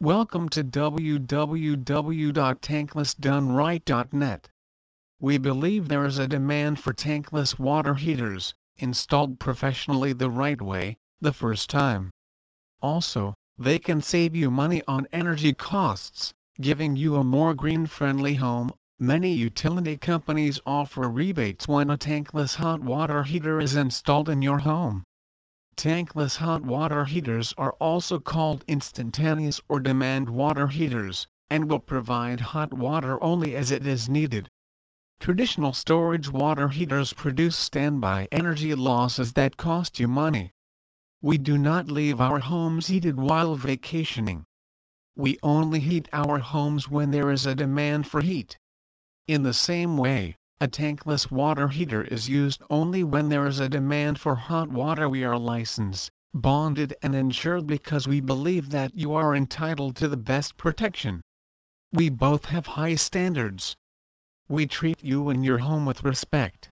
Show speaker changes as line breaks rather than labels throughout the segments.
Welcome to www.tanklessdoneright.net. We believe there is a demand for tankless water heaters, installed professionally the right way, the first time. Also, they can save you money on energy costs, giving you a more green-friendly home. Many utility companies offer rebates when a tankless hot water heater is installed in your home. Tankless hot water heaters are also called instantaneous or demand water heaters, and will provide hot water only as it is needed. Traditional storage water heaters produce standby energy losses that cost you money. We do not leave our homes heated while vacationing. We only heat our homes when there is a demand for heat. In the same way, a tankless water heater is used only when there is a demand for hot water. We are licensed, bonded and insured because we believe that you are entitled to the best protection. We both have high standards. We treat you and your home with respect.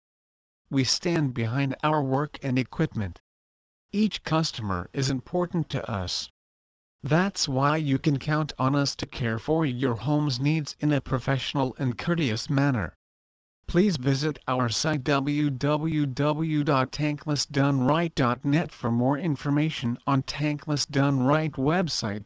We stand behind our work and equipment. Each customer is important to us. That's why you can count on us to care for your home's needs in a professional and courteous manner please visit our site www.tanklessdoneright.net for more information on Tankless Done Right website